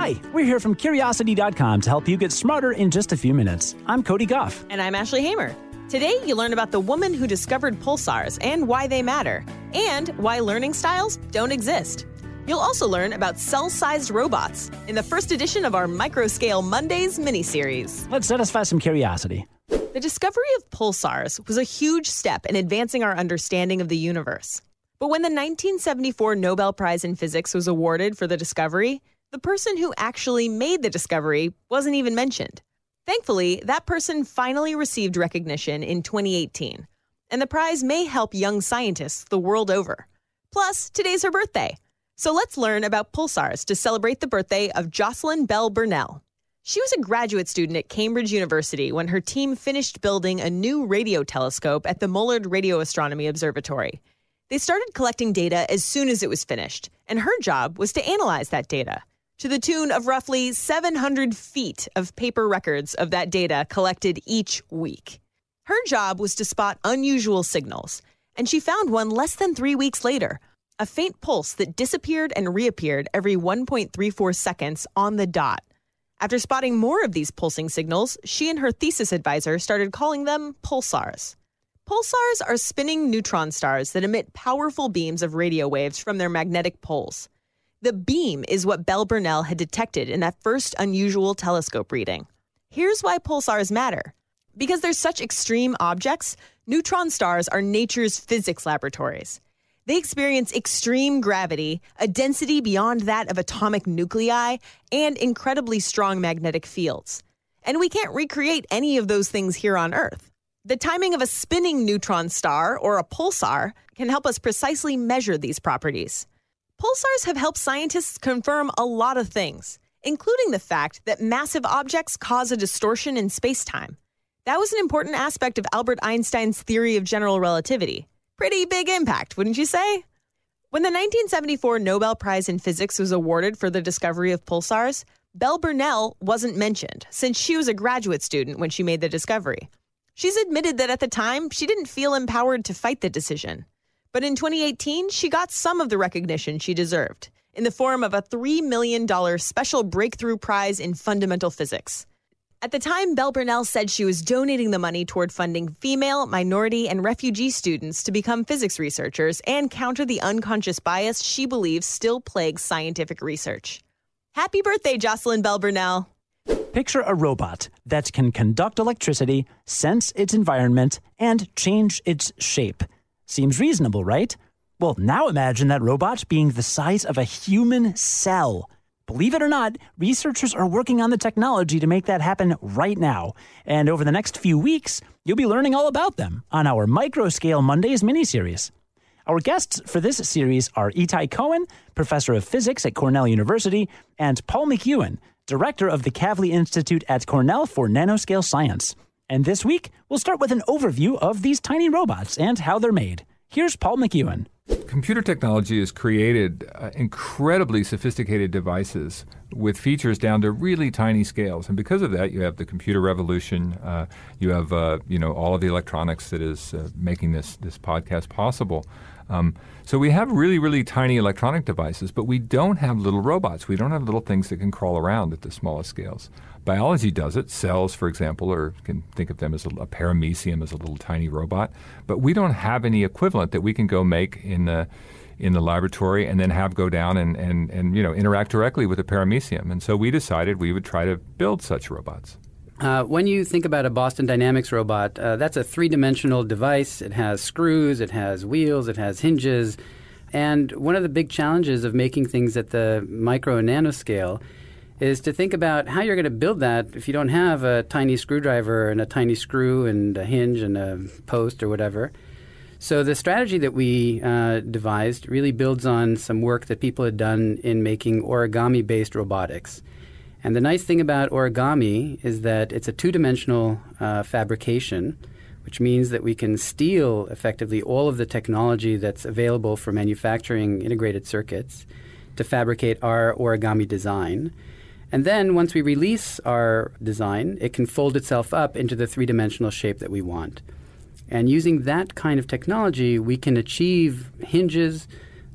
Hi, we're here from Curiosity.com to help you get smarter in just a few minutes. I'm Cody Gough. And I'm Ashley Hamer. Today, you learn about the woman who discovered pulsars and why they matter, and why learning styles don't exist. You'll also learn about cell sized robots in the first edition of our Microscale Mondays mini-series. Let's satisfy some curiosity. The discovery of pulsars was a huge step in advancing our understanding of the universe. But when the 1974 Nobel Prize in Physics was awarded for the discovery, the person who actually made the discovery wasn't even mentioned. Thankfully, that person finally received recognition in 2018, and the prize may help young scientists the world over. Plus, today's her birthday. So let's learn about pulsars to celebrate the birthday of Jocelyn Bell Burnell. She was a graduate student at Cambridge University when her team finished building a new radio telescope at the Mullard Radio Astronomy Observatory. They started collecting data as soon as it was finished, and her job was to analyze that data to the tune of roughly 700 feet of paper records of that data collected each week. Her job was to spot unusual signals, and she found one less than three weeks later a faint pulse that disappeared and reappeared every 1.34 seconds on the dot. After spotting more of these pulsing signals, she and her thesis advisor started calling them pulsars. Pulsars are spinning neutron stars that emit powerful beams of radio waves from their magnetic poles. The beam is what Bell Burnell had detected in that first unusual telescope reading. Here's why pulsars matter. Because they're such extreme objects, neutron stars are nature's physics laboratories. They experience extreme gravity, a density beyond that of atomic nuclei, and incredibly strong magnetic fields. And we can't recreate any of those things here on Earth. The timing of a spinning neutron star, or a pulsar, can help us precisely measure these properties. Pulsars have helped scientists confirm a lot of things, including the fact that massive objects cause a distortion in spacetime. That was an important aspect of Albert Einstein's theory of general relativity. Pretty big impact, wouldn't you say? When the 1974 Nobel Prize in Physics was awarded for the discovery of pulsars, Bell Burnell wasn't mentioned since she was a graduate student when she made the discovery. She's admitted that at the time, she didn't feel empowered to fight the decision. But in 2018, she got some of the recognition she deserved in the form of a $3 million special breakthrough prize in fundamental physics. At the time, Bell Burnell said she was donating the money toward funding female, minority, and refugee students to become physics researchers and counter the unconscious bias she believes still plagues scientific research. Happy birthday, Jocelyn Bell Burnell. Picture a robot that can conduct electricity, sense its environment, and change its shape. Seems reasonable, right? Well, now imagine that robot being the size of a human cell. Believe it or not, researchers are working on the technology to make that happen right now. And over the next few weeks, you'll be learning all about them on our Microscale Mondays miniseries. Our guests for this series are Itai Cohen, professor of physics at Cornell University, and Paul McEuen, director of the Kavli Institute at Cornell for Nanoscale Science. And this week, we'll start with an overview of these tiny robots and how they're made. Here's Paul McEuen. Computer technology has created uh, incredibly sophisticated devices with features down to really tiny scales, and because of that, you have the computer revolution. Uh, you have uh, you know all of the electronics that is uh, making this this podcast possible. Um, so we have really really tiny electronic devices, but we don't have little robots. We don't have little things that can crawl around at the smallest scales. Biology does it. Cells, for example, or can think of them as a, a paramecium as a little tiny robot. But we don't have any equivalent that we can go make in the in the laboratory and then have go down and, and, and you know interact directly with a paramecium. And so we decided we would try to build such robots. Uh, when you think about a Boston Dynamics robot, uh, that's a three dimensional device. It has screws, it has wheels, it has hinges. And one of the big challenges of making things at the micro and nanoscale is to think about how you're going to build that if you don't have a tiny screwdriver and a tiny screw and a hinge and a post or whatever. So the strategy that we uh, devised really builds on some work that people had done in making origami-based robotics. And the nice thing about origami is that it's a two-dimensional uh, fabrication, which means that we can steal effectively all of the technology that's available for manufacturing integrated circuits to fabricate our origami design. And then once we release our design, it can fold itself up into the three dimensional shape that we want. And using that kind of technology, we can achieve hinges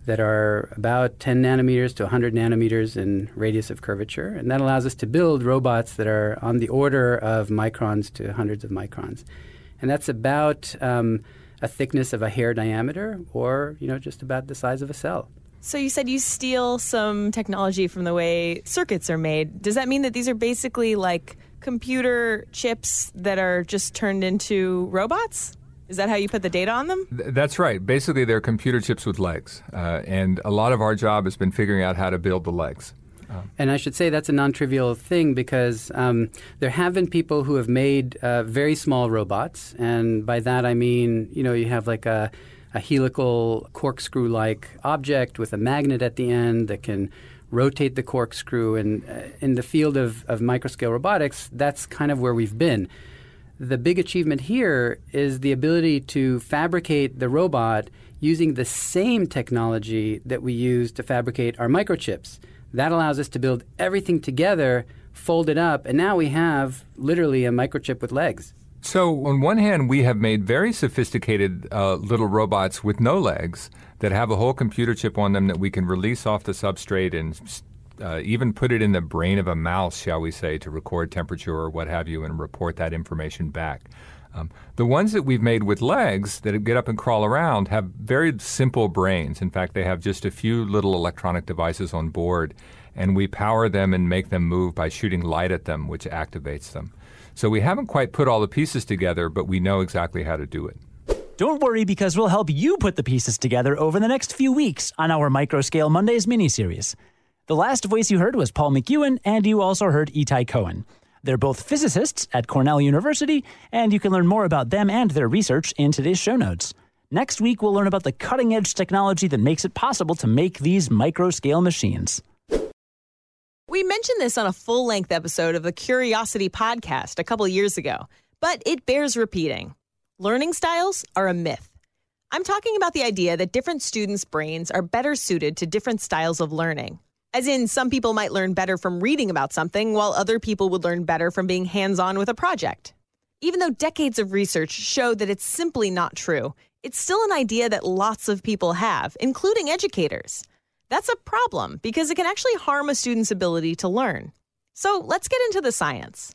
that are about 10 nanometers to 100 nanometers in radius of curvature. And that allows us to build robots that are on the order of microns to hundreds of microns. And that's about um, a thickness of a hair diameter or, you know, just about the size of a cell. So you said you steal some technology from the way circuits are made. Does that mean that these are basically like computer chips that are just turned into robots? Is that how you put the data on them? Th- that's right. Basically, they're computer chips with legs. Uh, and a lot of our job has been figuring out how to build the legs. And I should say that's a non trivial thing because um, there have been people who have made uh, very small robots. And by that I mean, you know, you have like a, a helical corkscrew like object with a magnet at the end that can rotate the corkscrew. And uh, in the field of, of microscale robotics, that's kind of where we've been. The big achievement here is the ability to fabricate the robot using the same technology that we use to fabricate our microchips. That allows us to build everything together, fold it up, and now we have literally a microchip with legs. So, on one hand, we have made very sophisticated uh, little robots with no legs that have a whole computer chip on them that we can release off the substrate and uh, even put it in the brain of a mouse, shall we say, to record temperature or what have you and report that information back. Um, the ones that we've made with legs that get up and crawl around have very simple brains. In fact, they have just a few little electronic devices on board, and we power them and make them move by shooting light at them, which activates them. So we haven't quite put all the pieces together, but we know exactly how to do it. Don't worry because we'll help you put the pieces together over the next few weeks on our Microscale Mondays mini-series. The last voice you heard was Paul McEuen, and you also heard Itai Cohen. They're both physicists at Cornell University, and you can learn more about them and their research in today's show notes. Next week, we'll learn about the cutting edge technology that makes it possible to make these micro scale machines. We mentioned this on a full length episode of the Curiosity podcast a couple years ago, but it bears repeating. Learning styles are a myth. I'm talking about the idea that different students' brains are better suited to different styles of learning. As in, some people might learn better from reading about something, while other people would learn better from being hands on with a project. Even though decades of research show that it's simply not true, it's still an idea that lots of people have, including educators. That's a problem because it can actually harm a student's ability to learn. So let's get into the science.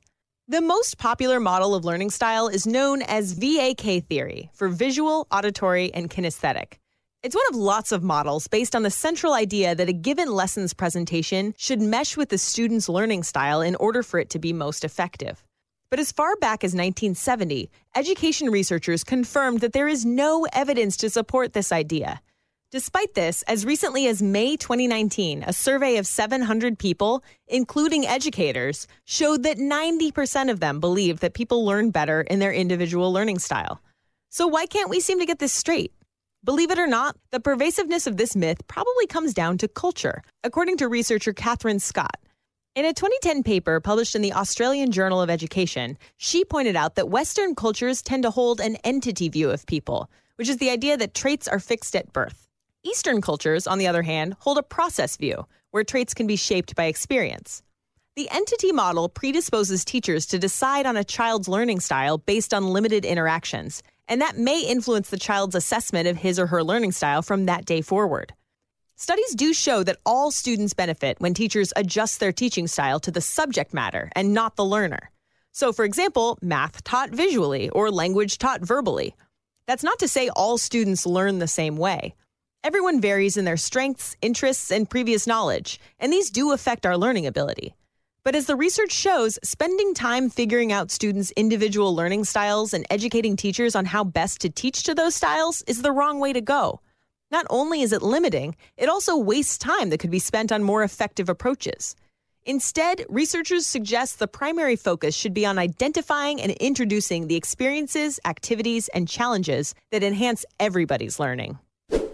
The most popular model of learning style is known as VAK theory for visual, auditory, and kinesthetic. It's one of lots of models based on the central idea that a given lessons presentation should mesh with the student's learning style in order for it to be most effective. But as far back as 1970, education researchers confirmed that there is no evidence to support this idea. Despite this, as recently as May 2019, a survey of 700 people, including educators, showed that 90% of them believe that people learn better in their individual learning style. So why can't we seem to get this straight? Believe it or not, the pervasiveness of this myth probably comes down to culture, according to researcher Catherine Scott. In a 2010 paper published in the Australian Journal of Education, she pointed out that Western cultures tend to hold an entity view of people, which is the idea that traits are fixed at birth. Eastern cultures, on the other hand, hold a process view, where traits can be shaped by experience. The entity model predisposes teachers to decide on a child's learning style based on limited interactions, and that may influence the child's assessment of his or her learning style from that day forward. Studies do show that all students benefit when teachers adjust their teaching style to the subject matter and not the learner. So, for example, math taught visually or language taught verbally. That's not to say all students learn the same way. Everyone varies in their strengths, interests, and previous knowledge, and these do affect our learning ability. But as the research shows, spending time figuring out students' individual learning styles and educating teachers on how best to teach to those styles is the wrong way to go. Not only is it limiting, it also wastes time that could be spent on more effective approaches. Instead, researchers suggest the primary focus should be on identifying and introducing the experiences, activities, and challenges that enhance everybody's learning.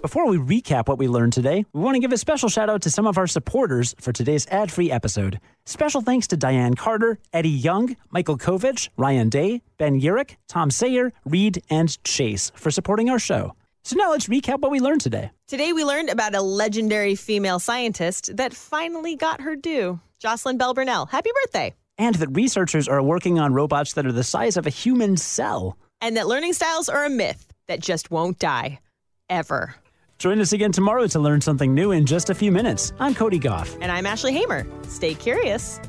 Before we recap what we learned today, we want to give a special shout out to some of our supporters for today's ad free episode. Special thanks to Diane Carter, Eddie Young, Michael Kovich, Ryan Day, Ben Urich, Tom Sayer, Reed, and Chase for supporting our show. So now let's recap what we learned today. Today we learned about a legendary female scientist that finally got her due. Jocelyn Bell Burnell. Happy birthday! And that researchers are working on robots that are the size of a human cell. And that learning styles are a myth that just won't die. Ever. Join us again tomorrow to learn something new in just a few minutes. I'm Cody Gough. And I'm Ashley Hamer. Stay curious.